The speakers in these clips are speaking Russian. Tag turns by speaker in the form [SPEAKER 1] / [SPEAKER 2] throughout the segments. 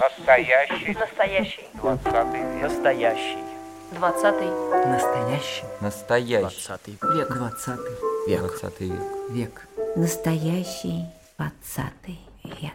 [SPEAKER 1] Настоящий.
[SPEAKER 2] Настоящий.
[SPEAKER 1] Двадцатый век.
[SPEAKER 3] Настоящий.
[SPEAKER 2] Двадцатый.
[SPEAKER 3] Настоящий.
[SPEAKER 4] Настоящий.
[SPEAKER 3] Двадцатый век. Двадцатый век.
[SPEAKER 4] Двадцатый век.
[SPEAKER 3] Век.
[SPEAKER 5] Настоящий двадцатый век.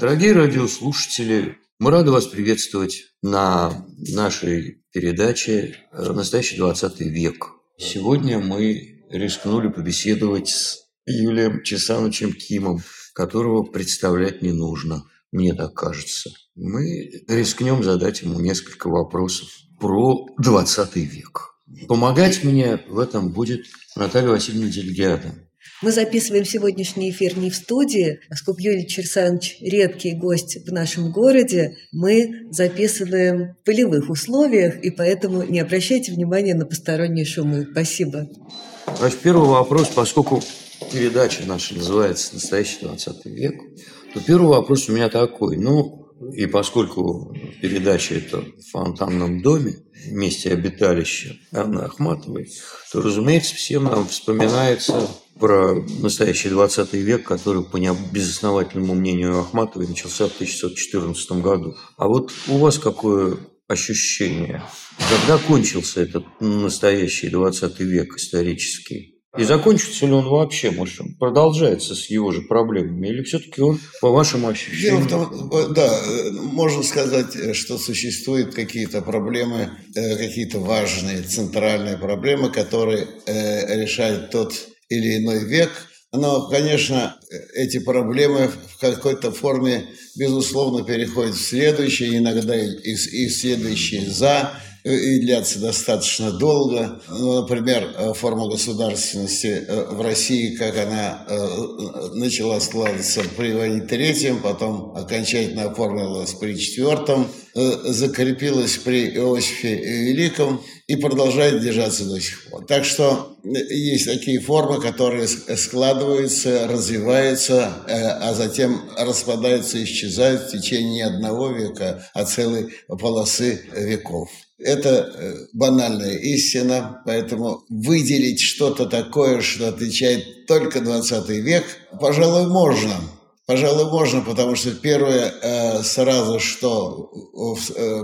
[SPEAKER 6] Дорогие радиослушатели, мы рады вас приветствовать на нашей передаче «Настоящий 20 век». Сегодня мы рискнули побеседовать с Юлием Чесановичем Кимом, которого представлять не нужно, мне так кажется. Мы рискнем задать ему несколько вопросов про 20 век. Помогать мне в этом будет Наталья Васильевна Дельгиада.
[SPEAKER 7] Мы записываем сегодняшний эфир не в студии, поскольку Юрий Черсанович редкий гость в нашем городе. Мы записываем в полевых условиях, и поэтому не обращайте внимания на посторонние шумы. Спасибо.
[SPEAKER 6] Значит, первый вопрос, поскольку передача наша называется «Настоящий 20 век», то первый вопрос у меня такой. Ну, и поскольку передача это в фонтанном доме, месте обиталища Анны Ахматовой, то, разумеется, всем нам вспоминается про настоящий 20 век, который, по безосновательному мнению Ахматовой, начался в 1914 году. А вот у вас какое ощущение? Когда кончился этот настоящий 20 век исторический? И закончится ли он вообще, может, он продолжается с его же проблемами, или все-таки он, по вашим ощущениям?
[SPEAKER 8] Дело в том, да, можно сказать, что существуют какие-то проблемы, какие-то важные центральные проблемы, которые решает тот или иной век. Но, конечно, эти проблемы в какой-то форме, безусловно, переходят в следующие, иногда и, и следующие за, длятся достаточно долго. Ну, например, форма государственности в России, как она начала складываться при Иване Третьем, потом окончательно оформилась при Четвертом, закрепилась при Иосифе Великом и продолжает держаться до сих пор. Так что есть такие формы, которые складываются, развиваются, а затем распадаются, исчезают в течение не одного века, а целой полосы веков. Это банальная истина, поэтому выделить что-то такое, что отличает только 20 век, пожалуй, можно. Пожалуй, можно, потому что первое сразу, что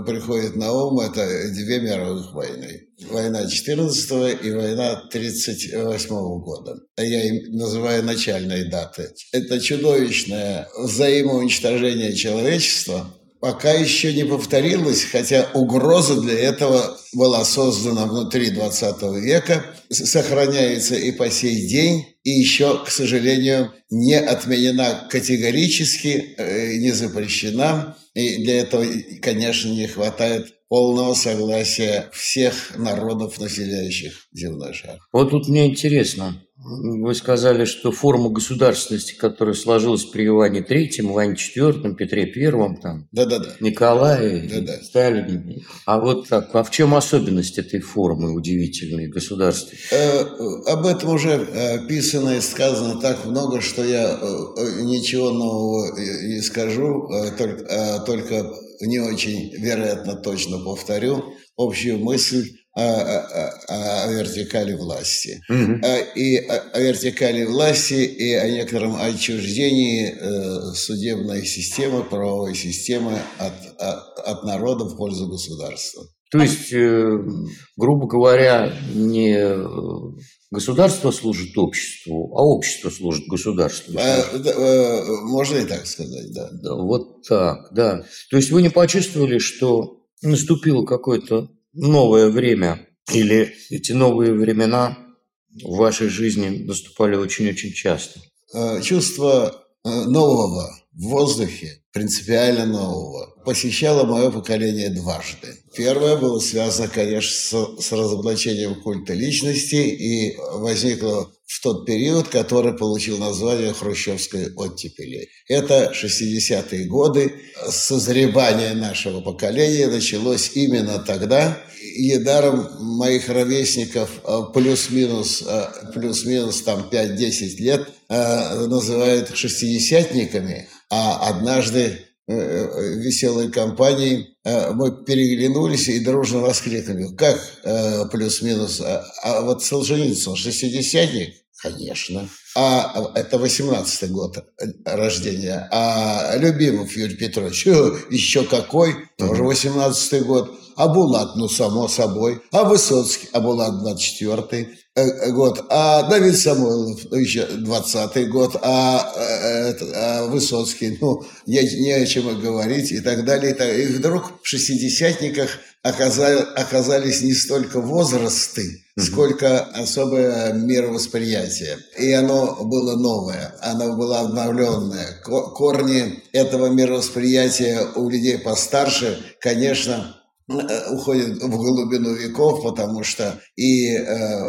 [SPEAKER 8] приходит на ум, это две мировых войны. Война 14 и война 38 года. Я им называю начальные даты. Это чудовищное взаимоуничтожение человечества, пока еще не повторилось, хотя угроза для этого была создана внутри 20 века, сохраняется и по сей день, и еще, к сожалению, не отменена категорически, не запрещена. И для этого, конечно, не хватает полного согласия всех народов, населяющих земной шар.
[SPEAKER 6] Вот тут мне интересно. Вы сказали, что форма государственности, которая сложилась при Иване Третьем, Иване Четвертом, Петре Первом, там,
[SPEAKER 8] Да-да-да.
[SPEAKER 6] Николае,
[SPEAKER 8] Да-да.
[SPEAKER 6] Сталине. А вот так, а в чем особенность этой формы удивительной государства?
[SPEAKER 8] Э, об этом уже э, писано и сказано так много, что я э, ничего нового не скажу, э, только, э, только не очень, вероятно, точно повторю общую мысль о, о, о вертикали власти. А, И о, вертикали власти, и о некотором отчуждении э, судебной системы, правовой системы от, от, от народа в пользу государства.
[SPEAKER 6] То есть, э, грубо говоря, не э, государство служит обществу, а общество служит государству.
[SPEAKER 8] А, да, можно и так сказать, да.
[SPEAKER 6] Да, вот так, да. То есть вы не почувствовали, что наступило какое-то новое время, или эти новые времена в вашей жизни наступали очень-очень часто?
[SPEAKER 8] Э, Чувство э, нового в воздухе, принципиально нового, посещало мое поколение дважды. Первое было связано, конечно, с, с разоблачением культа личности и возникло в тот период, который получил название хрущевской оттепели. Это 60-е годы. Созревание нашего поколения началось именно тогда. И даром моих ровесников э, плюс-минус, э, плюс-минус там 5-10 лет э, называют шестидесятниками, а однажды веселой компанией мы переглянулись и дружно воскликнули. Как плюс-минус? А, а вот Солженицын, шестидесятник? Конечно. А это 18-й год рождения. А Любимов Юрий Петрович, еще какой? Тоже 18-й год. А Булат, ну, само собой. А Высоцкий, а Булат 24-й э, год. А Давид Самойлов, ну, еще 20-й год. А, а, а Высоцкий, ну, не, не о чем и говорить и так далее. И, так. и вдруг в шестидесятниках оказали, оказались не столько возрасты, сколько особое мировосприятие. И оно было новое, оно было обновленное. Корни этого мировосприятия у людей постарше, конечно, Э, уходит в глубину веков, потому что и, э,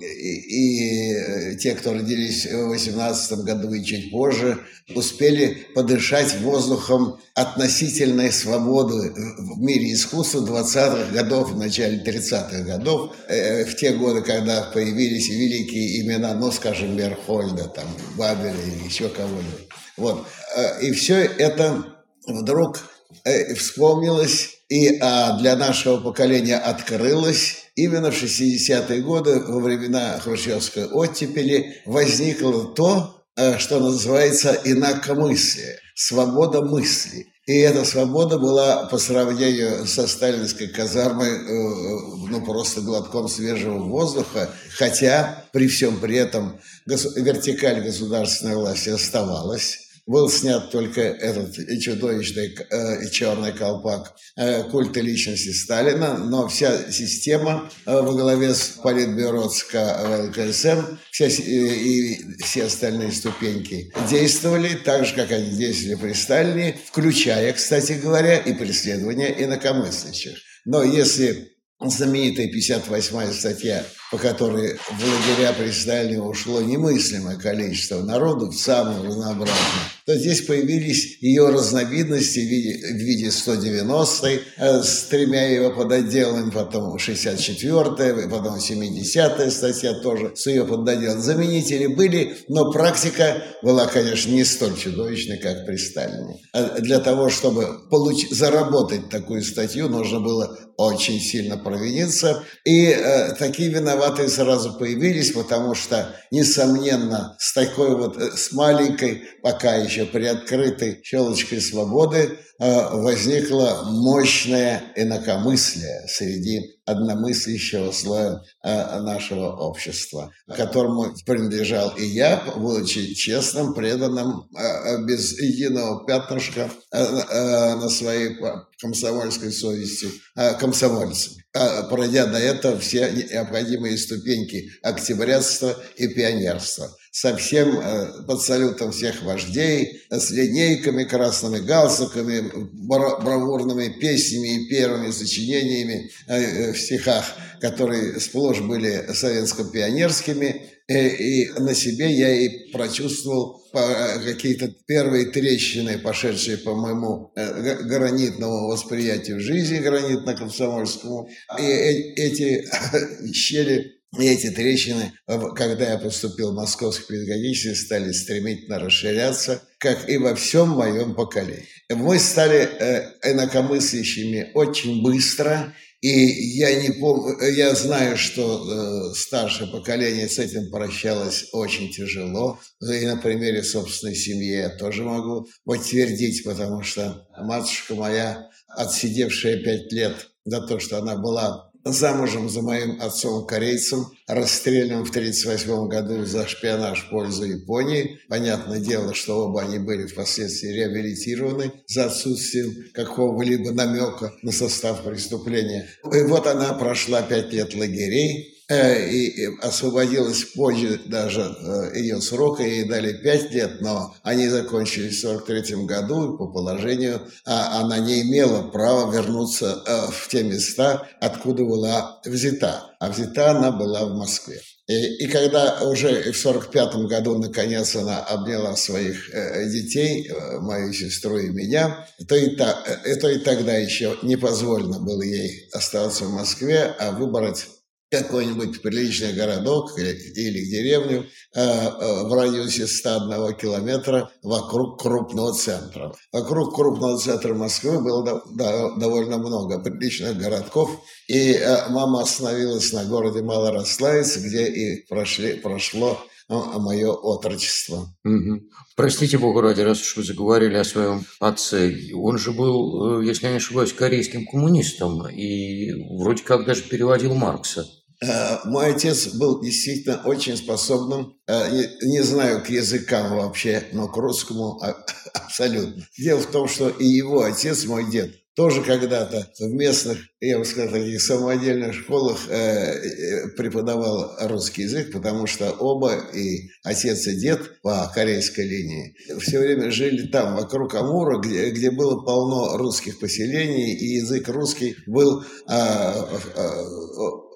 [SPEAKER 8] и, и те, кто родились в 18 году и чуть позже, успели подышать воздухом относительной свободы в мире искусства 20-х годов, в начале 30-х годов, э, в те годы, когда появились великие имена, ну, скажем, Берхольда, там, Бабеля или еще кого-нибудь. Вот. И все это вдруг вспомнилось и а, для нашего поколения открылось именно в 60-е годы, во времена хрущевской оттепели, возникло то, э, что называется инакомыслие, свобода мысли. И эта свобода была по сравнению со сталинской казармой э, ну, просто глотком свежего воздуха, хотя при всем при этом вертикаль государственной власти оставалась был снят только этот чудовищный э, черный колпак э, культа личности Сталина, но вся система э, во главе с Политбюро ЦК ВЛКСМ вся, и все остальные ступеньки действовали так же, как они действовали при Сталине, включая, кстати говоря, и преследование инакомыслящих. Но если знаменитая 58-я статья, по которой в лагеря при Сталине ушло немыслимое количество народу, самое разнообразное, то здесь появились ее разновидности в виде, в виде 190-й э, с тремя его подотделами, потом 64-я, потом 70-я статья тоже с ее подотделом. Заменители были, но практика была, конечно, не столь чудовищной, как при Сталине. А для того, чтобы получ... заработать такую статью, нужно было очень сильно провиниться. И э, такие виноватые сразу появились, потому что, несомненно, с такой вот, э, с маленькой, пока еще приоткрытой щелочкой свободы э, возникло мощное инакомыслие среди одномыслящего слоя э, нашего общества, которому принадлежал и я, будучи честным, преданным, э, без единого пятнышка на своей комсомольской совести, комсомольцем, пройдя до этого все необходимые ступеньки октябрятства и пионерства совсем э, под салютом всех вождей, с линейками, красными галстуками, бравурными песнями и первыми сочинениями э, э, в стихах, которые сплошь были советско-пионерскими. И на себе я и прочувствовал какие-то первые трещины, пошедшие по моему гранитному восприятию жизни, гранитно-комсомольскому. И эти щели и эти трещины, когда я поступил в Московский педагогический, стали стремительно расширяться, как и во всем моем поколении. Мы стали э, инакомыслящими очень быстро, и я не помню, я знаю, что э, старшее поколение с этим прощалось очень тяжело. И на примере собственной семьи я тоже могу подтвердить, потому что матушка моя, отсидевшая пять лет за то, что она была замужем за моим отцом-корейцем, расстрелянным в 1938 году за шпионаж в пользу Японии. Понятное дело, что оба они были впоследствии реабилитированы за отсутствием какого-либо намека на состав преступления. И вот она прошла пять лет лагерей, и освободилась позже даже э, ее срока, ей дали пять лет, но они закончились в 43 году, и по положению а она не имела права вернуться э, в те места, откуда была взята. А взята она была в Москве. И, и когда уже в 45 году, наконец, она обняла своих э, детей, э, мою сестру и меня, то и, та, э, то и тогда еще не позволено было ей оставаться в Москве, а выбрать какой-нибудь приличный городок или, деревню э, э, в радиусе 101 километра вокруг крупного центра. Вокруг крупного центра Москвы было до, до, довольно много приличных городков, и э, мама остановилась на городе Малорославец, где и прошли, прошло мое отрочество.
[SPEAKER 6] Угу. Простите, Богу ради, раз уж вы заговорили о своем отце, он же был, если я не ошибаюсь, корейским коммунистом и вроде как даже переводил Маркса.
[SPEAKER 8] Э, мой отец был действительно очень способным, э, не знаю, к языкам вообще, но к русскому абсолютно. Дело в том, что и его отец, мой дед, тоже когда-то в местных, я бы сказал, таких самодельных школах э, преподавал русский язык, потому что оба, и отец, и дед по корейской линии, все время жили там, вокруг Амура, где, где было полно русских поселений, и язык русский был а, а,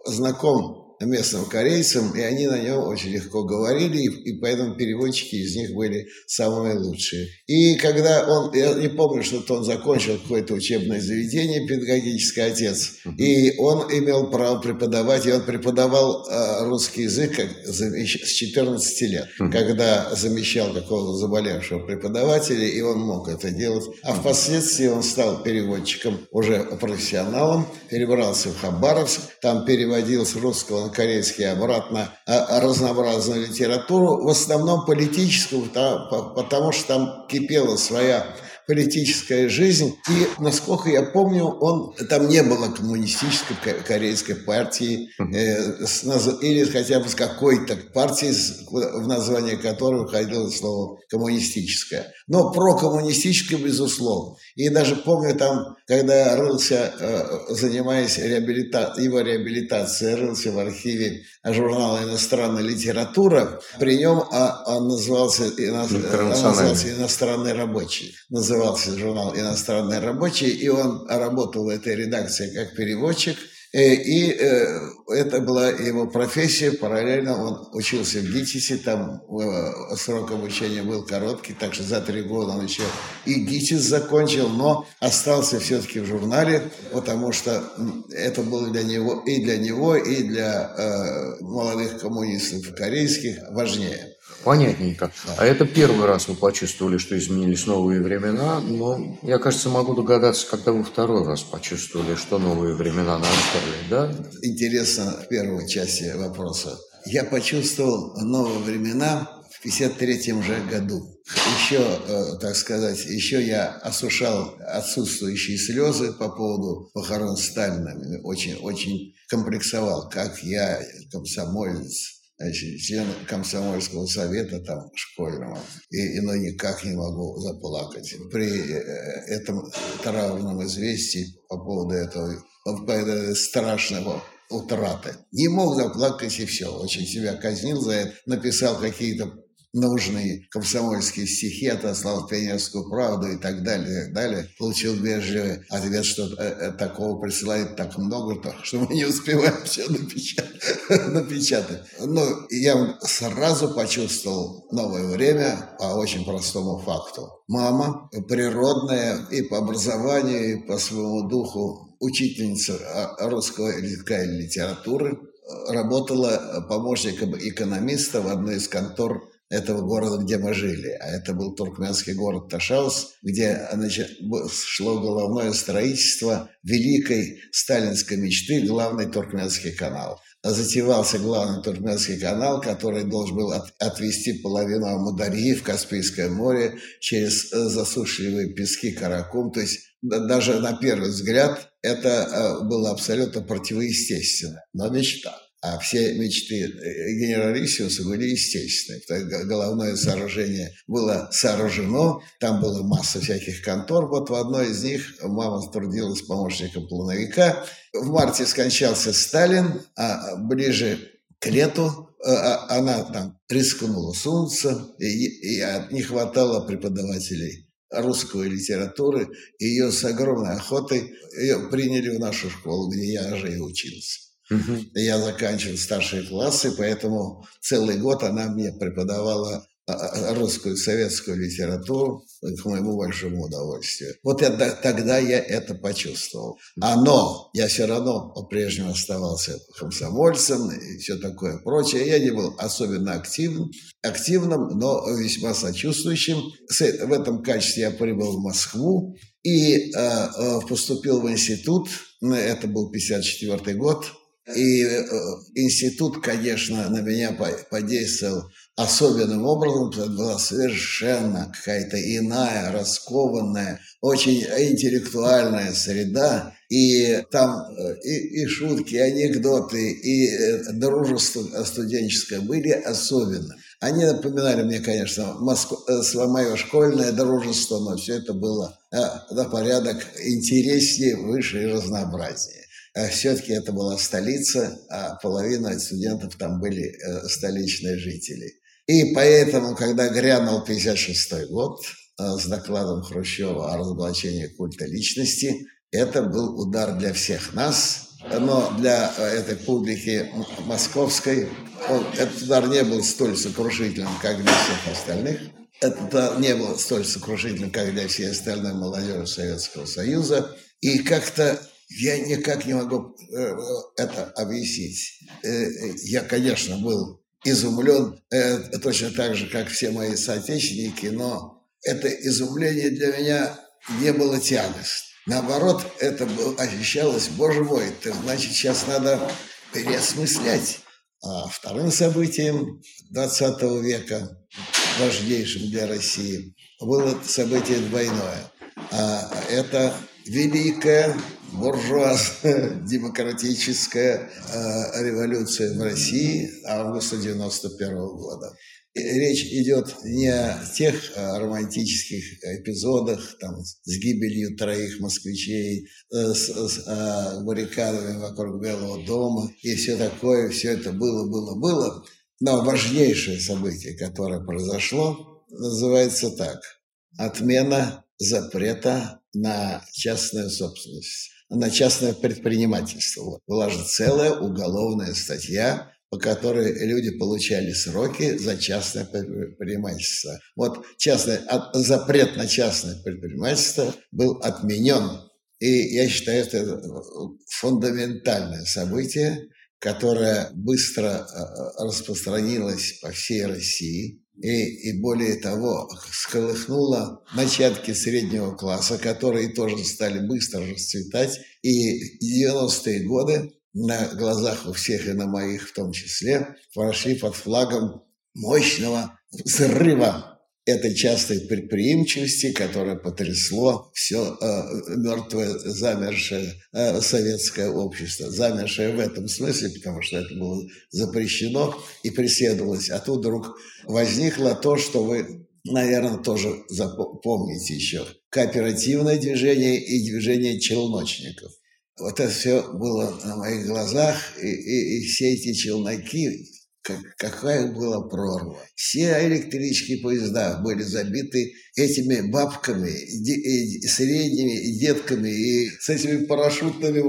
[SPEAKER 8] знаком местным корейцам, и они на нем очень легко говорили, и, и поэтому переводчики из них были самые лучшие. И когда он, я не помню, что он закончил какое-то учебное заведение, педагогический отец, и он имел право преподавать, и он преподавал э, русский язык как, с 14 лет, когда замещал какого-то заболевшего преподавателя, и он мог это делать. А впоследствии он стал переводчиком, уже профессионалом, перебрался в Хабаровск, там переводил с русского корейский обратно а, разнообразную литературу, в основном политическую, потому что там кипела своя политическая жизнь. И, насколько я помню, он, там не было коммунистической корейской партии э, с, или хотя бы с какой-то партии, в название которой входило слово коммунистическая. Но прокоммунистическая, безусловно. И даже помню там, когда рылся, э, занимаясь реабилита... его реабилитацией, рылся в архиве журнала «Иностранная литература», при нем а, он назывался, ино... назывался «Иностранный рабочий». Назывался журнал «Иностранный рабочий», и он работал в этой редакции как переводчик – Э, и э, это была его профессия. Параллельно он учился в ГИТИСе, там э, срок обучения был короткий, так что за три года он еще и ГИТИС закончил, но остался все-таки в журнале, потому что это было для него и для него, и для молодых коммунистов корейских важнее.
[SPEAKER 6] Понятненько. А это первый раз вы почувствовали, что изменились новые времена, но я, кажется, могу догадаться, когда вы второй раз почувствовали, что новые времена настали, да?
[SPEAKER 8] Интересно в первой части вопроса. Я почувствовал новые времена в 53-м же году. Еще, э, так сказать, еще я осушал отсутствующие слезы по поводу похорон Сталина. Очень, очень комплексовал, как я, комсомолец, значит, член комсомольского совета там школьного, и, и но никак не могу заплакать. При э, этом траурном известии по поводу этого, по поводу страшного утраты. Не мог заплакать и все. Очень себя казнил за это. Написал какие-то нужные комсомольские стихи, отослал в пионерскую правду и так далее, и так далее. Получил вежливый ответ, что э, э, такого присылает так много, то, что мы не успеваем все напечатать. напечатать. Но я сразу почувствовал новое время по очень простому факту. Мама природная и по образованию, и по своему духу учительница а, русского языка и литературы, работала помощником экономиста в одной из контор этого города, где мы жили. А это был туркменский город Ташаус, где значит, шло головное строительство великой сталинской мечты «Главный туркменский канал». Затевался главный туркменский канал, который должен был от, отвести половину Амударьи в Каспийское море через э, засушливые пески Каракум. То есть даже на первый взгляд это э, было абсолютно противоестественно, но мечта а все мечты э, генералиссиуса были естественные. Головное сооружение было сооружено, там была масса всяких контор. Вот в одной из них мама трудилась помощником плановика. В марте скончался Сталин, а ближе к лету э, а, она там рискнула сунуться, и, и не хватало преподавателей русской литературы. И ее с огромной охотой ее приняли в нашу школу, где я же и учился. Угу. Я заканчивал старшие классы, поэтому целый год она мне преподавала а, а, русскую советскую литературу к моему большому удовольствию. Вот это, тогда я это почувствовал. А но я все равно по-прежнему оставался комсомольцем и все такое прочее. Я не был особенно активным, активным, но весьма сочувствующим. В этом качестве я прибыл в Москву и э, э, поступил в институт. Это был 54 год. И э, институт, конечно, на меня подействовал особенным образом, это была совершенно какая-то иная, раскованная, очень интеллектуальная среда, и там э, и, и шутки, и анекдоты, и э, дружество студенческое были особенно. Они напоминали мне, конечно, Москву, э, мое школьное дружество, но все это было на порядок интереснее, выше и разнообразнее. Все-таки это была столица, а половина студентов там были столичные жители. И поэтому, когда грянул 56 год э, с докладом Хрущева о разоблачении культа личности, это был удар для всех нас, но для э, этой публики московской он, этот удар не был столь сокрушительным, как для всех остальных. Это не был столь сокрушительным, как для всей остальной молодежи Советского Союза. И как-то я никак не могу э, это объяснить. Я, конечно, был изумлен э, точно так же, как все мои соотечественники, но это изумление для меня не было тягость. Наоборот, это было, ощущалось, боже мой, ты, значит, сейчас надо переосмыслять. А вторым событием 20 века, важнейшим для России, было событие двойное. А это великое буржуазно-демократическая э, революция в России августа 91 года. И речь идет не о тех э, романтических эпизодах там, с гибелью троих москвичей, э, с, с баррикадами вокруг Белого дома и все такое, все это было, было, было. Но важнейшее событие, которое произошло, называется так. Отмена запрета на частную собственность на частное предпринимательство. Была же целая уголовная статья, по которой люди получали сроки за частное предпринимательство. Вот частное, запрет на частное предпринимательство был отменен. И я считаю, это фундаментальное событие, которое быстро э, распространилось по всей России и, и более того, сколыхнуло начатки среднего класса, которые тоже стали быстро расцветать. И 90-е годы на глазах у всех и на моих в том числе прошли под флагом мощного взрыва этой частой предприимчивости, которая потрясло все э, мертвое, замершее э, советское общество. Замершее в этом смысле, потому что это было запрещено и преследовалось. А тут вдруг возникло то, что вы, наверное, тоже запомните еще. Кооперативное движение и движение челночников. Вот это все было на моих глазах, и, и, и все эти челноки как, какая была прорва. Все электрические поезда были забиты этими бабками, и средними, и детками, и с этими парашютными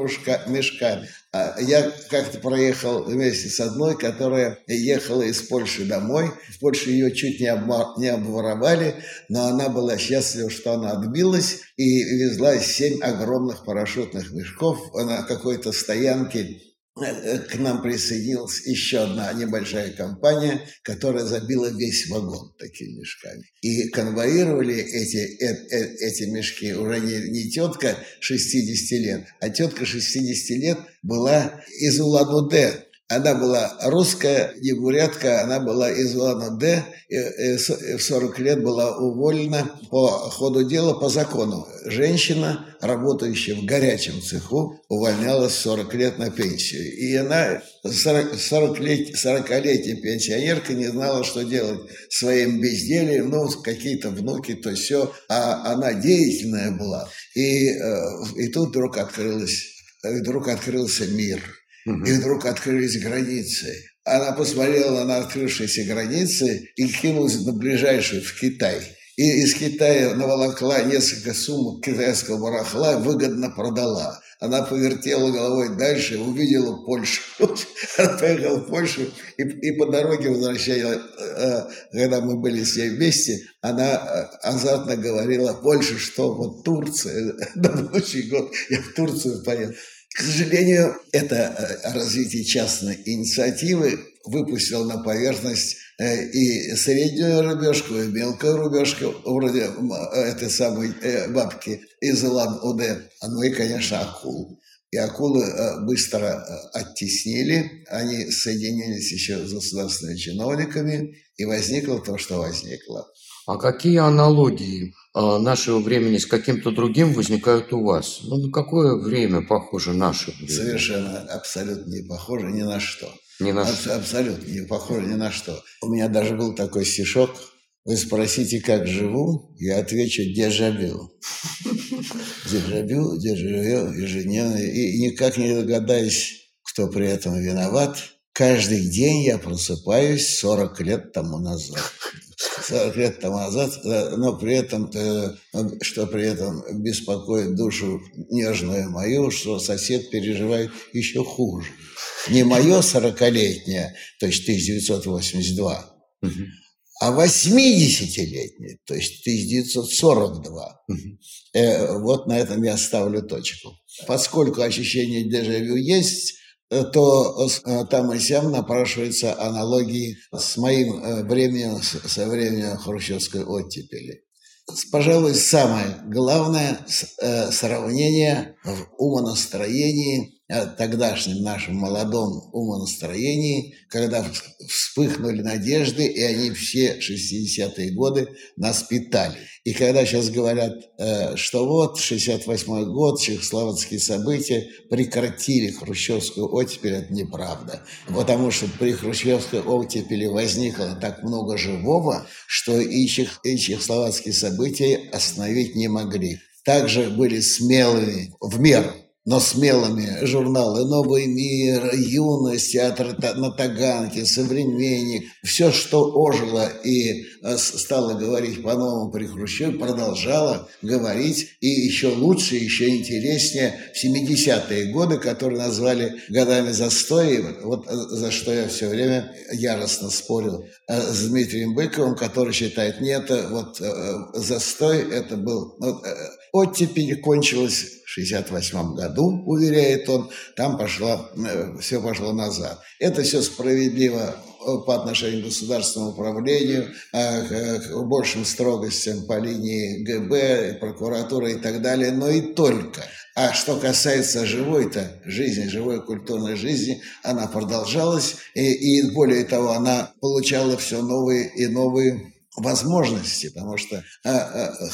[SPEAKER 8] мешками. А я как-то проехал вместе с одной, которая ехала из Польши домой. В Польше ее чуть не, обмор, не обворовали, но она была счастлива, что она отбилась и везла семь огромных парашютных мешков на какой-то стоянке к нам присоединилась еще одна небольшая компания, которая забила весь вагон такими мешками. И конвоировали эти, э, э, эти мешки уже не, не тетка 60 лет, а тетка 60 лет была из Улан-Удэ, она была русская, не бурятка, она была из Улан-Удэ, в 40 лет была уволена по ходу дела по закону. Женщина, работающая в горячем цеху, увольнялась в 40 лет на пенсию. И она, 40-летняя пенсионерка, не знала, что делать своим бездельем, ну, какие-то внуки, то все, а она деятельная была. И, э, и тут вдруг открылась, вдруг открылся мир – и вдруг открылись границы. Она посмотрела на открывшиеся границы и кинулась на ближайшую, в Китай. и из Китая наволокла несколько сумок китайского барахла, выгодно продала. Она повертела головой дальше, увидела Польшу. Она поехала в Польшу, и, и по дороге возвращаясь, э, когда мы были с ней вместе, она э, азартно говорила, Польша, что вот Турция, на будущий год я в Турцию поеду. К сожалению, это э, развитие частной инициативы выпустил на поверхность Э, и среднюю рубежку, и мелкую рубежку, вроде этой самой э, бабки из Улан-Удэ, ну и, конечно, акул. И акулы э, быстро оттеснили, они соединились еще с государственными чиновниками, и возникло то, что возникло.
[SPEAKER 6] А какие аналогии нашего времени с каким-то другим возникают у вас? Ну, на какое время похоже наше время?
[SPEAKER 8] Совершенно, абсолютно не похоже ни на что.
[SPEAKER 6] Ни на Аб- что.
[SPEAKER 8] Абсолютно не похоже ни на что. У меня даже был такой стишок. Вы спросите, как живу, я отвечу дежавю. Дежавю, дежавю, ежедневно. И никак не догадаюсь, кто при этом виноват. Каждый день я просыпаюсь 40 лет тому назад. 40 лет тому назад, но при этом, что при этом беспокоит душу нежную мою, что сосед переживает еще хуже не мое сорокалетнее, то есть 1982, угу. а 80-летнее, то есть 1942. Угу. Э, вот на этом я ставлю точку. Поскольку ощущение дежавю есть, э, то э, там и сям напрашиваются аналогии с моим э, временем, со временем хрущевской оттепели. Пожалуй, самое главное сравнение в умонастроении тогдашнем нашем молодом умонастроении, когда вспыхнули надежды, и они все 60-е годы нас питали. И когда сейчас говорят, э, что вот 68-й год, чехословацкие события прекратили хрущевскую оттепель, это неправда. Потому что при хрущевской оттепели возникло так много живого, что и, чех, и чехословацкие события остановить не могли. Также были смелыми в меру но смелыми журналы «Новый мир», «Юность», «Театр на Таганке», «Современник». Все, что ожило и э, стало говорить по-новому при Хрущеве, продолжало говорить и еще лучше, еще интереснее в 70-е годы, которые назвали годами застоя, вот э, за что я все время яростно спорил э, с Дмитрием Быковым, который считает, нет, вот застой это был... Вот, оттепель кончилась 1968 году, уверяет он, там пошло, э, все пошло назад. Это все справедливо э, по отношению к государственному управлению, э, к большим строгостям по линии ГБ, прокуратуры и так далее, но и только. А что касается живой-то жизни, живой культурной жизни, она продолжалась, и, и более того, она получала все новые и новые возможности, потому что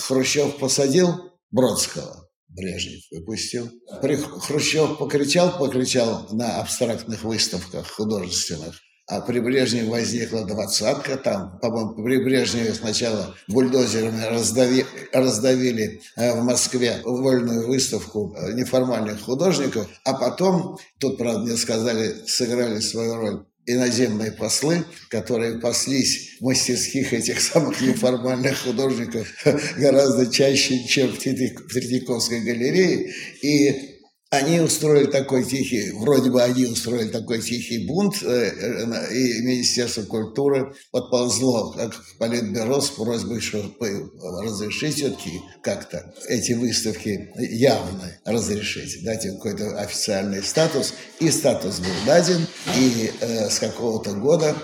[SPEAKER 8] Хрущев посадил Бродского, Брежнев выпустил. При Хрущев покричал, покричал на абстрактных выставках художественных, а при Брежневе возникла двадцатка там. По-моему, при Брежневе сначала бульдозерами раздави, раздавили э, в Москве вольную выставку э, неформальных художников, а потом, тут, правда, мне сказали, сыграли свою роль иноземные послы, которые паслись в мастерских этих самых неформальных художников гораздо чаще, чем в Третьяковской галерее. И они устроили такой тихий, вроде бы они устроили такой тихий бунт, э, э, и Министерство культуры подползло как в Политбюро с просьбой, чтобы разрешить все-таки как-то эти выставки явно разрешить, дать им какой-то официальный статус. И статус был даден, и э, с какого-то года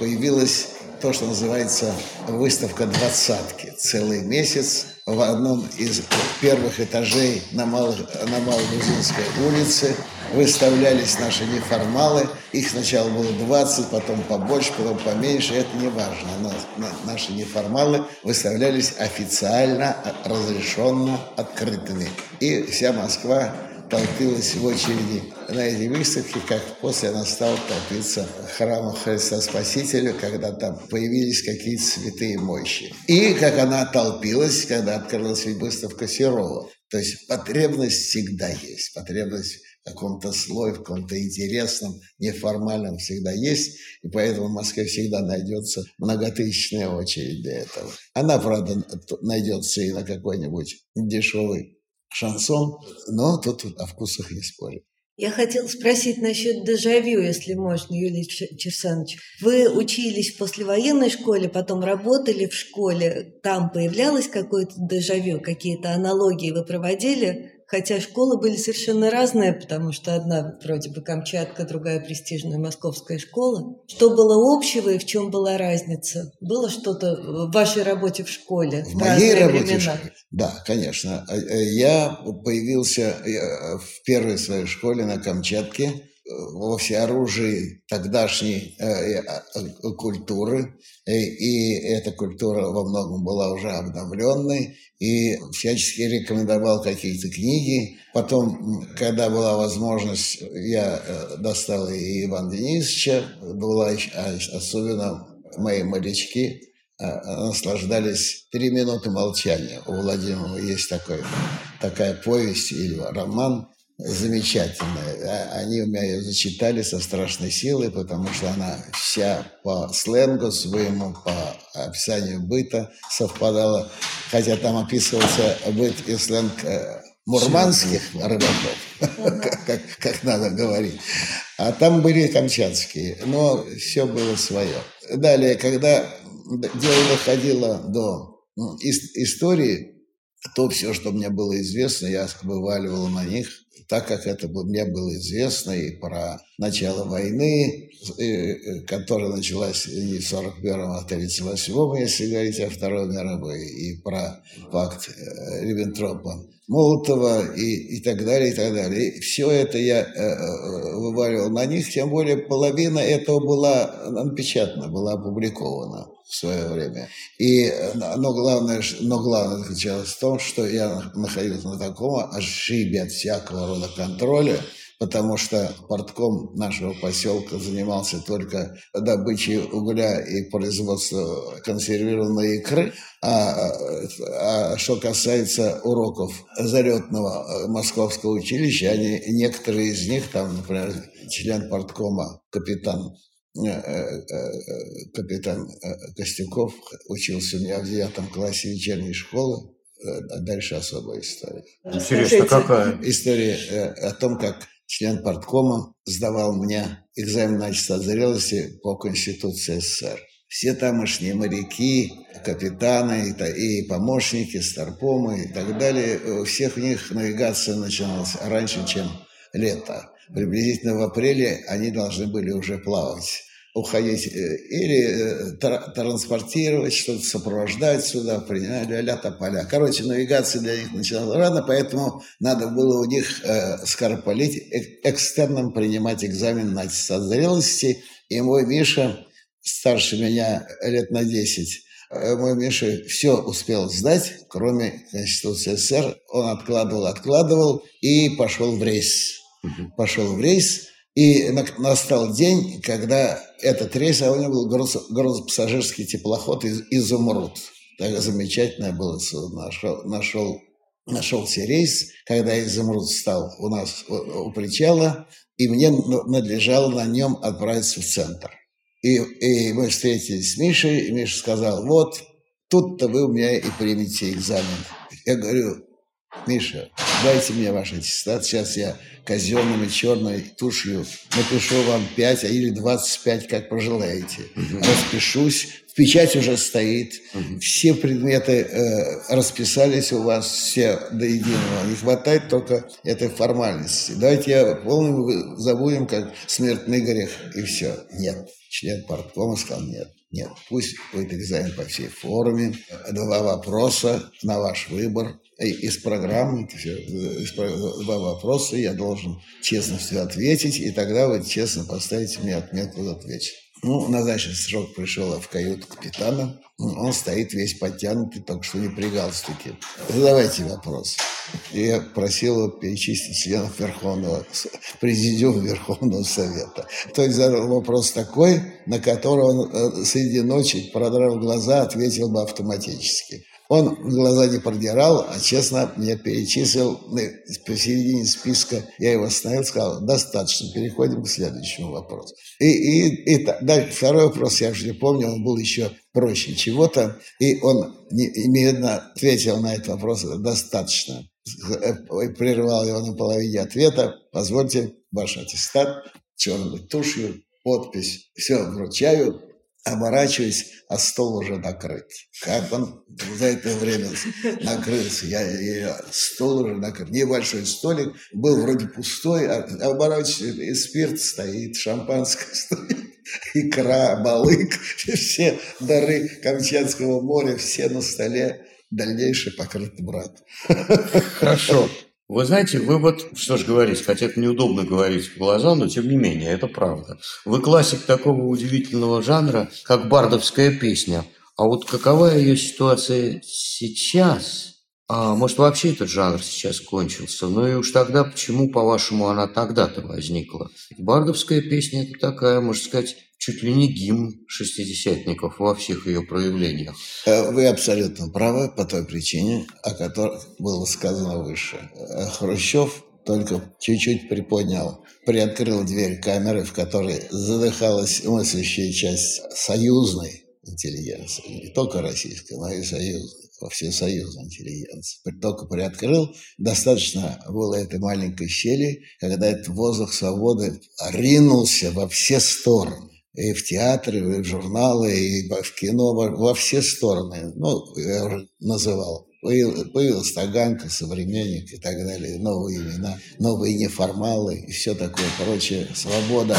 [SPEAKER 8] появилась то, что называется выставка двадцатки. Целый месяц в одном из первых этажей на, Мал, на Малогрузинской улице выставлялись наши неформалы. Их сначала было 20, потом побольше, потом поменьше. Это не важно. Но наши неформалы выставлялись официально, разрешенно, открытыми. И вся Москва толпилась в очереди на эти выставки, как после она стала толпиться в храмах Христа Спасителя, когда там появились какие-то святые мощи. И как она толпилась, когда открылась выставка Серова. То есть потребность всегда есть, потребность каком-то слое, в каком-то интересном, неформальном всегда есть, и поэтому в Москве всегда найдется многотысячная очередь для этого. Она, правда, найдется и на какой-нибудь дешевый шансон, но тут о вкусах не спорим.
[SPEAKER 7] Я хотела спросить насчет дежавю, если можно, Юлий Черсанович. Вы учились в послевоенной школе, потом работали в школе. Там появлялось какое-то дежавю, какие-то аналогии вы проводили? Хотя школы были совершенно разные, потому что одна вроде бы Камчатка, другая престижная московская школа. Что было общего и в чем была разница? Было что-то в вашей работе в школе?
[SPEAKER 8] В, в моей работе? Времена? Да, конечно. Э, э, я появился в первой своей школе на Камчатке во всеоружии тогдашней э, э, культуры, и эта культура во многом была уже обновленной, и всячески рекомендовал какие-то книги. Потом, когда была возможность, я э, достал и Иван Денисовича, была а особенно мои морячки, наслаждались «Три минуты молчания». У Владимира есть такой, такая повесть или роман – замечательная. А, они у меня ее зачитали со страшной силой, потому что она вся по сленгу своему, по описанию быта совпадала, хотя там описывался быт и сленг э, мурманских рыбаков, как, как надо говорить. А там были камчатские, но все было свое. Далее, когда дело доходило до истории, то все, что мне было известно, я вываливал на них – так как это мне было известно и про начало войны, э, которая началась не в 41-м, а в 38-м, если говорить о Второй мировой, и про пакт э, Риббентропа, Молотова и, и так далее, и так далее. И все это я э, вываливал на них, тем более половина этого была напечатана, была опубликована в свое время. И, но, главное, но главное заключалось в том, что я находился на таком ошибе от всякого рода контроля, потому что портком нашего поселка занимался только добычей угля и производством консервированной икры. А, а что касается уроков залетного московского училища, они, некоторые из них, там, например, член порткома, капитан Э, э, э, капитан Костюков учился у меня в девятом классе вечерней школы. А дальше особая история.
[SPEAKER 6] Интересно, какая?
[SPEAKER 8] История о том, как член парткома сдавал мне экзамен на часа зрелости по Конституции СССР. Все тамошние моряки, капитаны и, и помощники, старпомы и так далее, у всех у них навигация начиналась раньше, чем лето приблизительно в апреле они должны были уже плавать уходить э, или э, транспортировать, что-то сопровождать сюда, принять ля-ля поля. Короче, навигация для них начиналась рано, поэтому надо было у них э, скоропалить, э, экстерном принимать экзамен на аттестат зрелости. И мой Миша, старше меня лет на 10, мой Миша все успел сдать, кроме Конституции СССР. Он откладывал, откладывал и пошел в рейс пошел в рейс, и настал день, когда этот рейс, а у него был грузопассажирский теплоход из «Изумруд». Так замечательное было нашел, нашел, нашелся рейс, когда «Изумруд» стал у нас у причала, и мне надлежало на нем отправиться в центр. И, и мы встретились с Мишей, и Миша сказал, вот, тут-то вы у меня и примете экзамен. Я говорю, Миша, дайте мне ваш аттестат, сейчас я казенными черной тушью напишу вам 5 а или 25, как пожелаете. Угу. Распишусь, в печать уже стоит, угу. все предметы э, расписались у вас все до единого. Не хватает только этой формальности. Давайте я полностью забудем, как смертный грех, и все. Нет. Член парткома сказал нет. Нет, пусть будет экзамен по всей форме, два вопроса на ваш выбор, из программы, два вопроса, я должен честно все ответить, и тогда вы честно поставите мне отметку за ответ. Ну, назначенный срок пришел в каюту капитана. Он стоит весь подтянутый, только что не при галстуке. Задавайте вопрос. И я просил его перечислить членов Верховного, Президиума Верховного Совета. То есть задал вопрос такой, на который он э, среди ночи, продрав глаза, ответил бы автоматически. Он глаза не продирал, а честно мне перечислил ну, посередине списка. Я его остановил, сказал, достаточно, переходим к следующему вопросу. И, и, и да, второй вопрос, я уже не помню, он был еще проще чего-то. И он немедленно ответил на этот вопрос, достаточно. Э, прервал его на половине ответа. Позвольте, ваш аттестат, черной тушью, подпись. Все, вручаю, оборачиваюсь, а стол уже накрыт. Как он за это время накрылся? Я, я, стол уже накрыт. Небольшой столик, был вроде пустой, а оборачиваюсь, и спирт стоит, шампанское стоит, икра, балык, все дары Камчатского моря, все на столе. Дальнейший покрыт брат.
[SPEAKER 6] Хорошо. Вы знаете, вы вот, что ж говорить, хотя это неудобно говорить в глаза, но тем не менее, это правда. Вы классик такого удивительного жанра, как бардовская песня. А вот какова ее ситуация сейчас? А может, вообще этот жанр сейчас кончился? Ну и уж тогда, почему, по-вашему, она тогда-то возникла? Бардовская песня – это такая, можно сказать, чуть ли не гимн шестидесятников во всех ее проявлениях.
[SPEAKER 8] Э, вы абсолютно правы по той причине, о которой было сказано выше. Э, Хрущев только чуть-чуть приподнял, приоткрыл дверь камеры, в которой задыхалась мыслящая часть союзной интеллигенции, не только российской, но и союзной во всесоюзной интеллигенции. Только приоткрыл, достаточно было этой маленькой щели, когда этот воздух свободы ринулся во все стороны и в театры, и в журналы, и в кино, во все стороны. Ну, я уже называл. Появилась Таганка, Современник и так далее, новые имена, новые неформалы и все такое прочее. Свобода,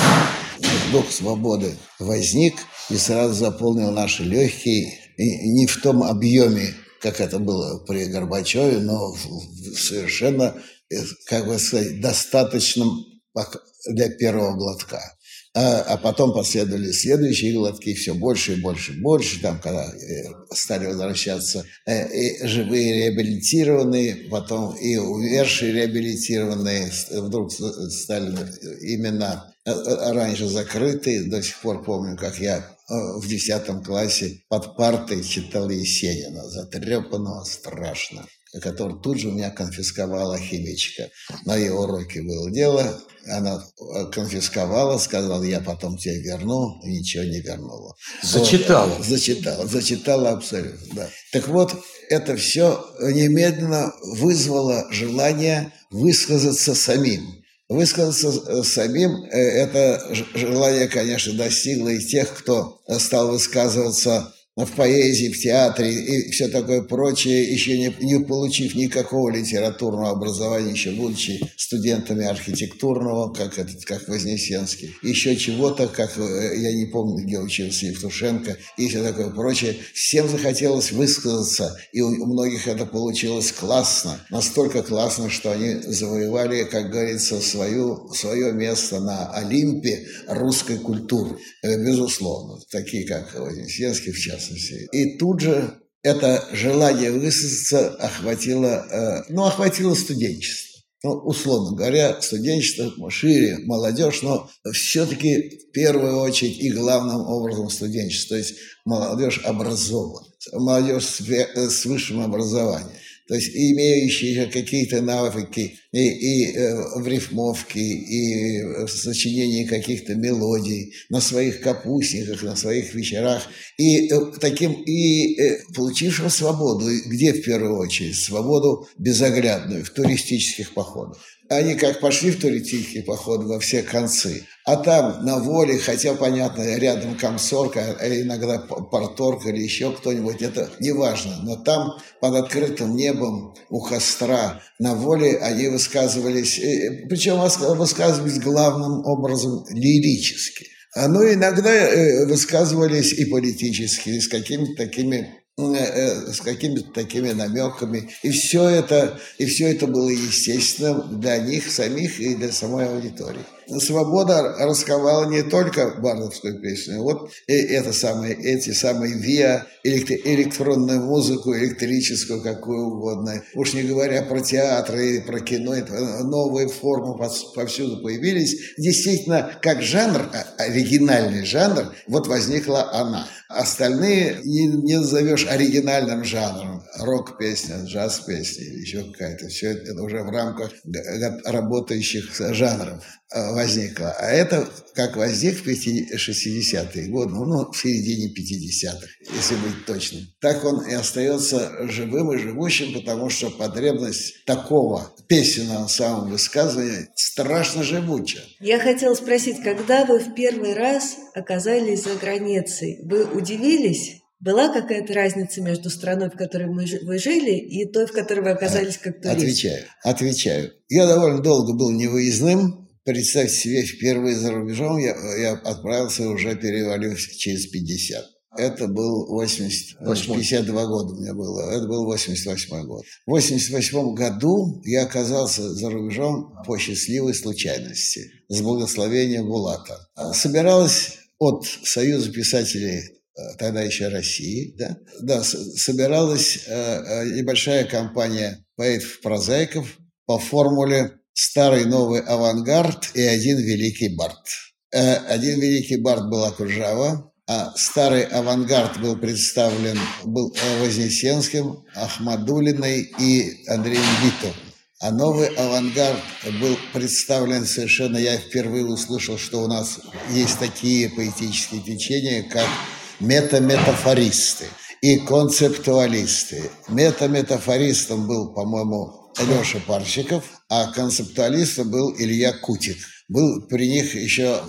[SPEAKER 8] дух свободы возник и сразу заполнил наши легкие, и не в том объеме, как это было при Горбачеве, но совершенно, э, как бы сказать, достаточным для первого глотка. А, а потом последовали следующие глотки, все больше и больше и больше, там, когда э, стали возвращаться э, и живые реабилитированные, потом и умершие реабилитированные, вдруг стали именно раньше закрытые, до сих пор помню, как я в десятом классе под партой читал Есенина, затрепанного страшно который тут же у меня конфисковала химичка. На ее уроке было дело, она э, конфисковала, сказала, я потом тебе верну, и ничего не вернула.
[SPEAKER 6] Зачитала?
[SPEAKER 8] Вот, зачитала, зачитала абсолютно, да. Так вот, это все немедленно вызвало желание высказаться самим. Высказаться э, самим, э, это желание, конечно, достигло и тех, кто стал высказываться в поэзии, в театре и все такое прочее, еще не, не получив никакого литературного образования, еще будучи студентами архитектурного, как, этот, как Вознесенский, еще чего-то, как, э, я не помню, где учился Евтушенко, и все такое прочее. Всем захотелось высказаться, и у многих это получилось классно, настолько классно, что они завоевали, как говорится, свою, свое место на Олимпе русской культуры, э, безусловно, такие как Вознесенский в частности частности. И тут же это желание высказаться охватило, э, ну, охватило студенчество. Ну, условно говоря, студенчество шире, молодежь, но все-таки в первую очередь и главным образом студенчество, то есть молодежь образована, молодежь с высшим образованием то есть имеющие какие-то навыки и, и э, в рифмовке, и в сочинении каких-то мелодий, на своих капустниках, на своих вечерах, и э, таким, и э, получившим свободу, где в первую очередь? Свободу безоглядную в туристических походах. Они как пошли в туристический поход во все концы, а там на воле, хотя, понятно, рядом комсорка, а иногда порторг или еще кто-нибудь, это не важно, но там под открытым небом у костра на воле они высказывались, причем высказывались главным образом лирически. А ну, иногда э, высказывались и политически, с какими-то такими Э, э, с какими-то такими намеками. И все это, и все это было естественно для них самих и для самой аудитории. Свобода расковала не только бардовскую песню, вот это самые, эти самые ВИА, электронную музыку, электрическую, какую угодно. Уж не говоря про театры, про кино, новые формы повсюду появились. Действительно, как жанр, а, оригинальный жанр, вот возникла она. Остальные не, не назовешь оригинальным жанром. Рок-песня, джаз-песня или еще какая-то. Все это, это уже в рамках работающих жанров возникло. А это как возник в 60-е годы, ну, в середине 50-х, если быть точным. Так он и остается живым и живущим, потому что потребность такого песенного самовысказывания страшно живуча.
[SPEAKER 7] Я хотела спросить, когда вы в первый раз оказались за границей, вы удивились? Была какая-то разница между страной, в которой мы, вы жили, и той, в которой вы оказались как турист?
[SPEAKER 8] Отвечаю, отвечаю. Я довольно долго был невыездным. Представьте себе, впервые за рубежом я, я отправился уже перевалив через 50. Это был 80, 52 года у меня было. Это был 88 год. В 88 году я оказался за рубежом по счастливой случайности с благословения Булата. Собиралась от Союза писателей э, тогда еще России, да, да собиралась э, э, небольшая компания поэтов-прозаиков по формуле «Старый новый авангард и один великий бард». Один великий бард был Акуджава, а старый авангард был представлен был Вознесенским, Ахмадулиной и Андреем Битовым. А новый авангард был представлен совершенно, я впервые услышал, что у нас есть такие поэтические течения, как метаметафористы и концептуалисты. Метаметафористом был, по-моему, Леша Парчиков, а концептуалистом был Илья Кутик. Был при них еще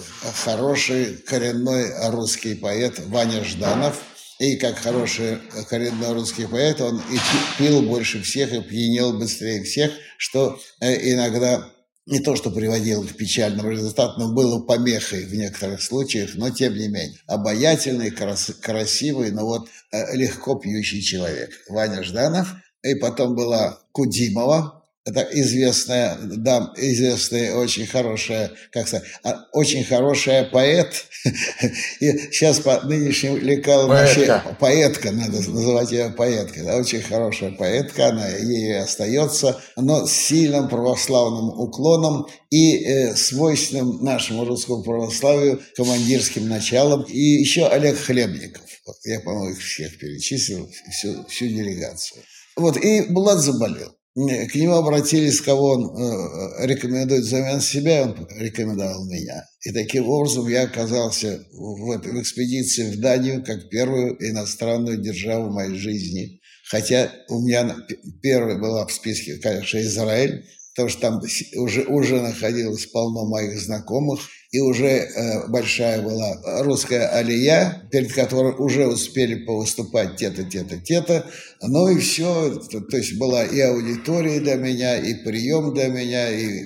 [SPEAKER 8] хороший коренной русский поэт Ваня Жданов. И как хороший коренной русский поэт, он и пил больше всех, и пьянел быстрее всех, что э, иногда не то, что приводило к печальному результату, но было помехой в некоторых случаях, но тем не менее. Обаятельный, крас красивый, но вот э, легко пьющий человек. Ваня Жданов. И потом была Кудимова, это известная, да, известная, очень хорошая, как сказать, а, очень хорошая поэт. И сейчас по нынешним лекалам поэтка. Вообще, поэтка, надо называть ее поэткой. Да, очень хорошая поэтка, она ей и остается, но с сильным православным уклоном и э, свойственным нашему русскому православию командирским началом. И еще Олег Хлебников. Вот, я, по-моему, их всех перечислил, всю, всю делегацию. Вот, и Булат заболел к нему обратились, кого он э, рекомендует взамен себя, он рекомендовал меня. И таким образом я оказался в, этой, в экспедиции в Данию как первую иностранную державу в моей жизни. Хотя у меня первая была в списке, конечно, Израиль, потому что там уже, уже находилось полно моих знакомых – и уже э, большая была русская алия, перед которой уже успели повыступать те-то, те-то, те-то. Ну и все, то, то есть была и аудитория для меня, и прием для меня, и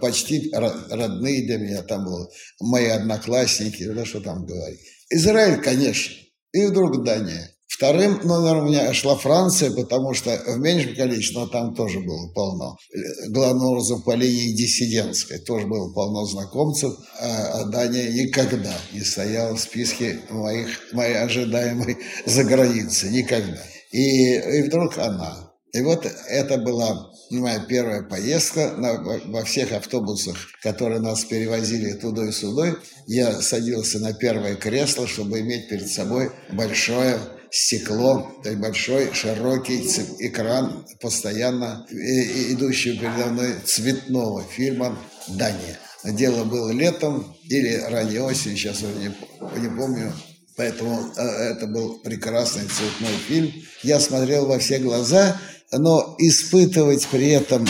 [SPEAKER 8] почти родные для меня там были, мои одноклассники, да что там говорить. Израиль, конечно, и вдруг Дания. Вторым номером у меня шла Франция, потому что в меньшем количестве, но там тоже было полно. Главным образом по линии диссидентской тоже было полно знакомцев, а Дания никогда не стояла в списке моих, моей ожидаемой за границей. Никогда. И, и вдруг она. И вот это была моя первая поездка на, во всех автобусах, которые нас перевозили туда и сюда. Я садился на первое кресло, чтобы иметь перед собой большое стекло, то есть большой широкий экран, постоянно идущий передо мной цветного фильма «Дания». Дело было летом или ранней осенью, сейчас уже не, не помню. Поэтому э, это был прекрасный цветной фильм. Я смотрел во все глаза, но испытывать при этом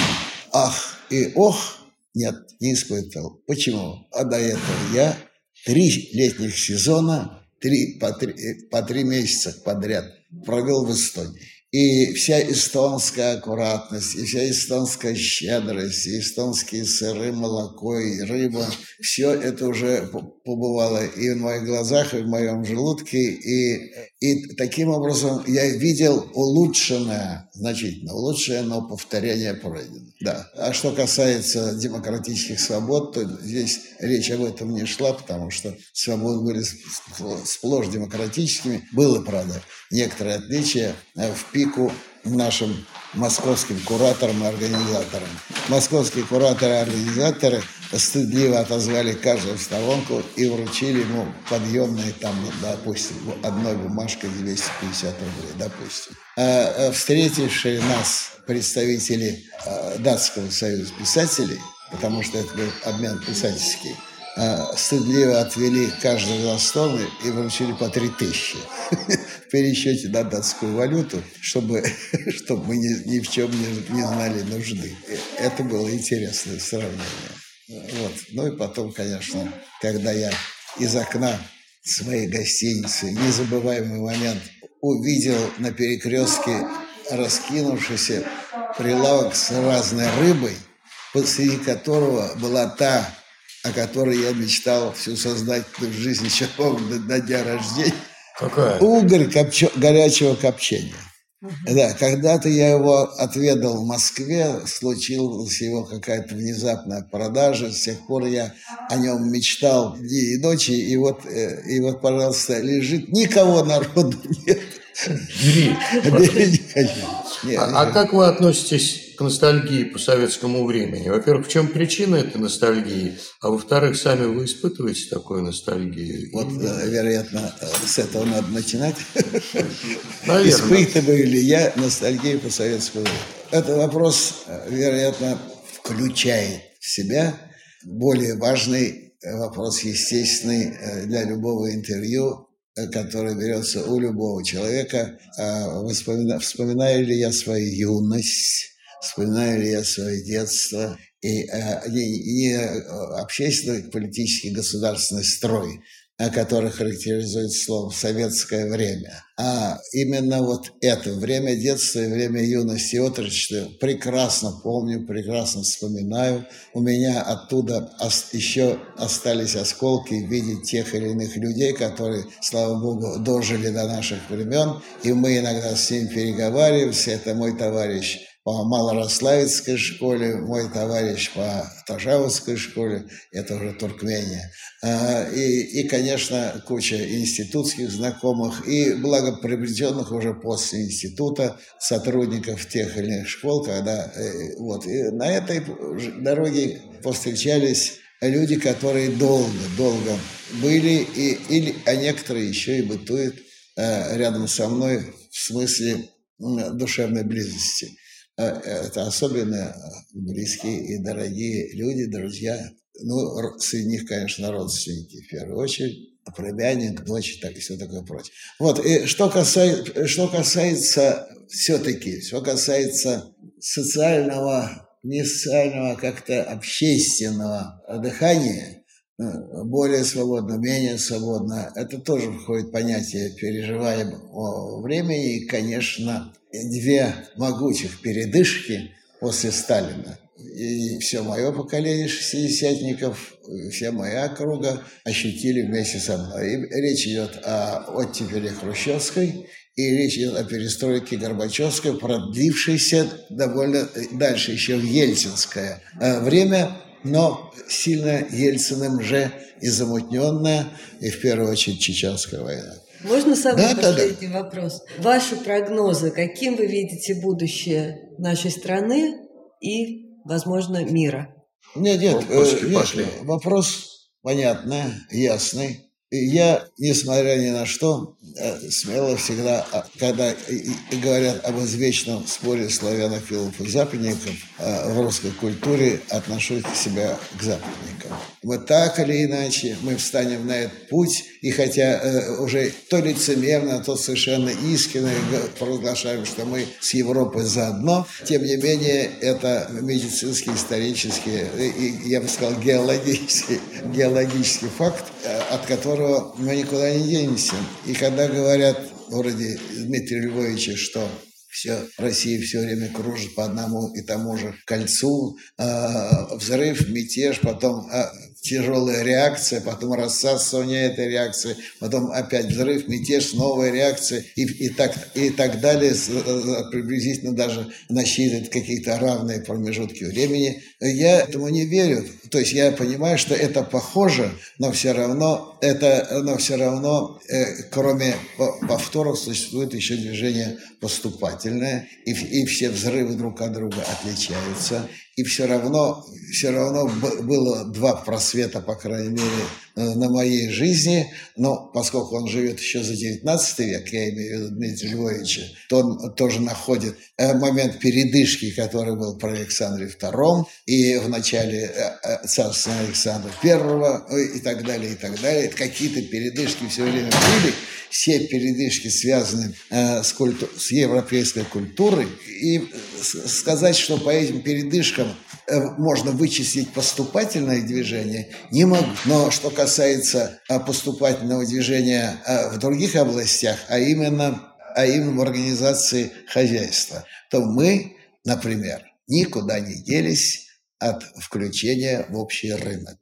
[SPEAKER 8] ах и ох нет, не испытывал. Почему? А до этого я три летних сезона три, по, три, по три месяца подряд провел в Эстонии. И вся эстонская аккуратность, и вся эстонская щедрость, и эстонские сыры, молоко, и рыба, все это уже побывало и в моих глазах, и в моем желудке, и И таким образом я видел улучшенное, значительно улучшенное, но повторение пройдено. Да. А что касается демократических свобод, то здесь речь об этом не шла, потому что свободы были сплошь демократическими. Было, правда, некоторые отличия э, в пику нашим московским кураторам и организаторам. Московские кураторы и организаторы стыдливо отозвали каждого в сторонку и вручили ему подъемные там, допустим, одной бумажкой 250 рублей, допустим. А, а встретившие нас представители а, Датского союза писателей, потому что это был обмен писательский, а, стыдливо отвели каждого за стол и вручили по три тысячи пересчете на датскую валюту, чтобы, чтобы мы ни, ни в чем не, не знали нужды. Это было интересное сравнение. Вот. Ну и потом, конечно, когда я из окна своей гостиницы, незабываемый момент, увидел на перекрестке раскинувшийся прилавок с разной рыбой, посреди которого была та о которой я мечтал всю сознательную жизнь еще на, на дня рождения.
[SPEAKER 6] Какая?
[SPEAKER 8] Угорь копче, горячего копчения. Угу. Да, когда-то я его отведал в Москве, случилась его какая-то внезапная продажа, с тех пор я о нем мечтал дни и ночи, и вот, э, и вот пожалуйста, лежит, никого народу нет.
[SPEAKER 6] Бери. Бери, не хочу. Нет, а, а как вы относитесь к ностальгии по советскому времени. Во-первых, в чем причина этой ностальгии? А во-вторых, сами вы испытываете такую ностальгию?
[SPEAKER 8] Вот, Или... вероятно, с этого надо начинать. Наверное. Испытываю ли я ностальгию по советскому времени? Это вопрос, вероятно, включает в себя более важный вопрос, естественный э, для любого интервью, э, которое берется у любого человека. А вспоминаю ли я свою юность, вспоминаю ли я свое детство, и э, не, э, общественный, политический, государственный строй, который характеризует слово «советское время», а именно вот это время детства и время юности и отрочества прекрасно помню, прекрасно вспоминаю. У меня оттуда еще остались осколки в виде тех или иных людей, которые, слава богу, дожили до наших времен, и мы иногда с ними переговариваемся. Это мой товарищ по Малорославецкой школе, мой товарищ по Тажавовской школе, это уже Туркмения. А, и, и, конечно, куча институтских знакомых и благоприобретенных уже после института сотрудников тех или иных школ, когда э, вот и на этой дороге повстречались люди, которые долго, долго были, и, или, а некоторые еще и бытуют э, рядом со мной в смысле душевной близости. Э, это особенно близкие и дорогие люди, друзья. Ну, среди них, конечно, родственники в первую очередь, племянник, дочь так, и все такое прочее. Вот, и что касается, что касается все-таки, что касается социального, не социального, а как-то общественного дыхания, э, более свободно, менее свободно, это тоже входит в понятие переживаемого времени, и, конечно, две могучих передышки после Сталина. И все мое поколение шестидесятников, вся моя округа ощутили вместе со мной. И речь идет о оттепели Хрущевской, и речь идет о перестройке Горбачевской, продлившейся довольно дальше, еще в ельцинское э, время, но сильно Ельциным же и замутненная, и в первую очередь Чеченская война.
[SPEAKER 7] Можно самый да, последний да, да. вопрос? Ваши прогнозы, каким вы видите будущее нашей страны и, возможно, мира?
[SPEAKER 8] Нет, нет, пошли, э, нет пошли. вопрос понятный, ясный. Я, несмотря ни на что, э, смело всегда, а, когда говорят об извечном споре славянофилов и западников э, в русской культуре, отношусь себя к западникам. Мы так или иначе, мы встанем на этот путь, и хотя э, уже то лицемерно, то совершенно искренне провозглашаем, что мы с Европой заодно, тем не менее, это медицинский, исторический, и, я бы сказал, геологический, геологический факт, от которого которого мы никуда не денемся. И когда говорят вроде Дмитрия Львовича, что все, Россия все время кружит по одному и тому же кольцу, э, взрыв, мятеж, потом э, тяжелая реакция, потом рассасывание этой реакции, потом опять взрыв, мятеж, новая реакция и, и, так, и так далее, э, приблизительно даже насчитывает какие-то равные промежутки времени. Я этому не верю. То есть я понимаю, что это похоже, но все равно, это, но все равно э, кроме повторов существует еще движение поступательное, и, и все взрывы друг от друга отличаются. И все равно, все равно было два просвета, по крайней мере, э, на моей жизни, но поскольку он живет еще за 19 век, я имею в виду Дмитрия Львовича, то он тоже находит э, момент передышки, который был при Александре II и в начале э, царства Александра I и так далее, и так далее. Какие-то передышки все время были, все передышки связаны с, культу... с европейской культурой, и сказать, что по этим передышкам Э, можно вычислить поступательное движение, не могу. Но что касается э, поступательного движения э, в других областях, а именно, а именно в организации хозяйства, то мы, например, никуда не делись от включения в общий рынок.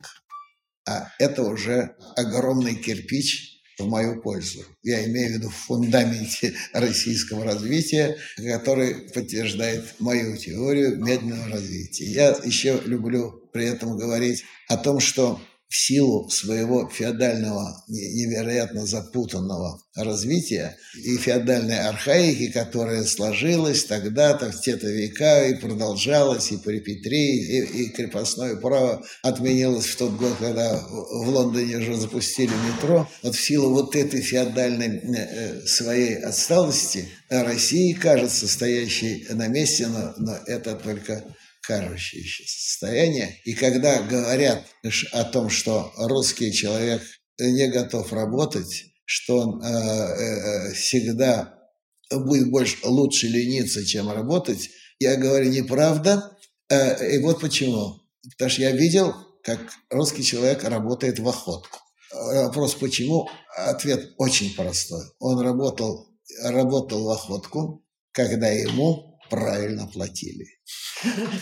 [SPEAKER 8] А это уже огромный кирпич в мою пользу. Я имею в виду в фундаменте российского развития, который подтверждает мою теорию медленного развития. Я еще люблю при этом говорить о том, что в силу своего феодального, невероятно запутанного развития и феодальной архаики, которая сложилась тогда-то, в те-то века, и продолжалась и при Петре, и, и крепостное право отменилось в тот год, когда в Лондоне уже запустили метро. Вот в силу вот этой феодальной э, своей отсталости России, кажется, стоящей на месте, но, но это только кажущееся состояние. И когда говорят о том, что русский человек не готов работать, что он э, э, всегда будет больше лучше лениться, чем работать, я говорю неправда. Э, и вот почему. Потому что я видел, как русский человек работает в охотку. Вопрос почему? Ответ очень простой. Он работал, работал в охотку, когда ему правильно платили.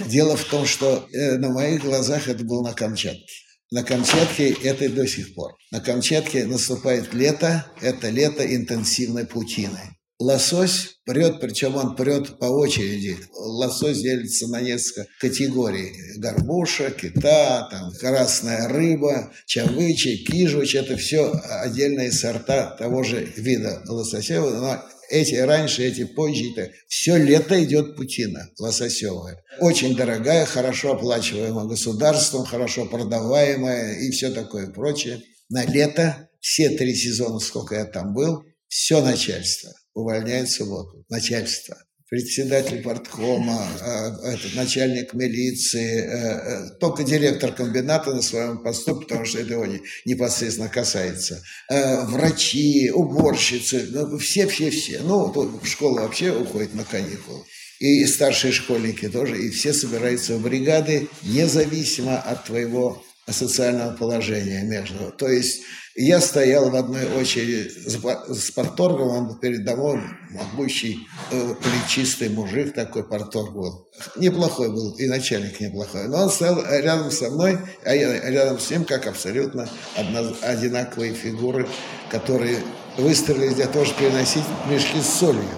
[SPEAKER 8] Дело в том, что э, на моих глазах это было на Камчатке. На Камчатке это и до сих пор. На Камчатке наступает лето, это лето интенсивной путины. Лосось прет, причем он прет по очереди. Лосось делится на несколько категорий. Горбуша, кита, там, красная рыба, чавычи, кижуч. Это все отдельные сорта того же вида лосося, но эти раньше, эти позже. Это все лето идет путина лососевая. Очень дорогая, хорошо оплачиваемая государством, хорошо продаваемая и все такое прочее. На лето, все три сезона, сколько я там был, все начальство увольняет в субботу. Начальство председатель парткома, э, начальник милиции, э, э, только директор комбината на своем посту, потому что это его непосредственно касается. Врачи, уборщицы, ну, все-все-все. Ну, в школу вообще уходит на каникулы. И старшие школьники тоже, и все собираются в бригады, независимо от твоего социального положения между. То есть я стоял в одной очереди с порторгом, он передо мной могущий, э, плечистый мужик такой, порторг был. Неплохой был, и начальник неплохой. Но он стоял рядом со мной, а я рядом с ним, как абсолютно одно, одинаковые фигуры, которые выстроились для того, чтобы переносить мешки с солью.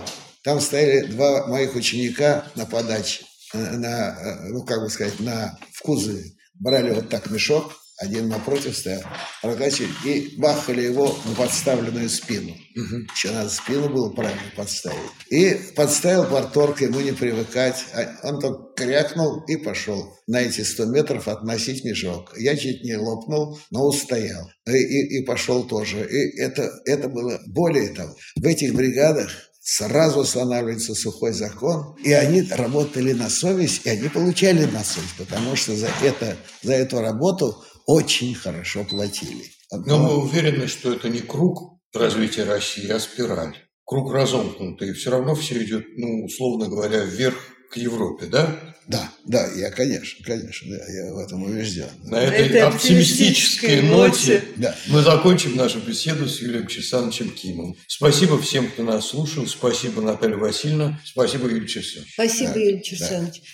[SPEAKER 8] Там стояли два моих ученика на подаче, на, э, ну, как бы сказать, на, в кузове. Брали вот так мешок, один напротив стоял, прокачивали и бахали его на подставленную спину. Угу. Еще надо спину было правильно подставить. И подставил порторг, ему не привыкать. А он только крякнул и пошел на эти 100 метров относить мешок. Я чуть не лопнул, но устоял. И, и, и пошел тоже. И это, это было более того. В этих бригадах сразу устанавливается сухой закон, и они работали на совесть, и они получали на совесть, потому что за, это, за эту работу очень хорошо платили.
[SPEAKER 6] Но мы уверены, что это не круг развития России, а спираль. Круг разомкнутый, все равно все идет, ну, условно говоря, вверх к Европе, да?
[SPEAKER 8] Да, да, я, конечно, конечно, да, я в этом убежден.
[SPEAKER 6] На этой, этой оптимистической ноте да. мы закончим нашу беседу с Юрием Чесановичем Кимом. Спасибо всем, кто нас слушал. Спасибо, Наталья Васильевна. Спасибо, Юрий Чесанович.
[SPEAKER 7] Спасибо, да, Юрий Чесанович. Да.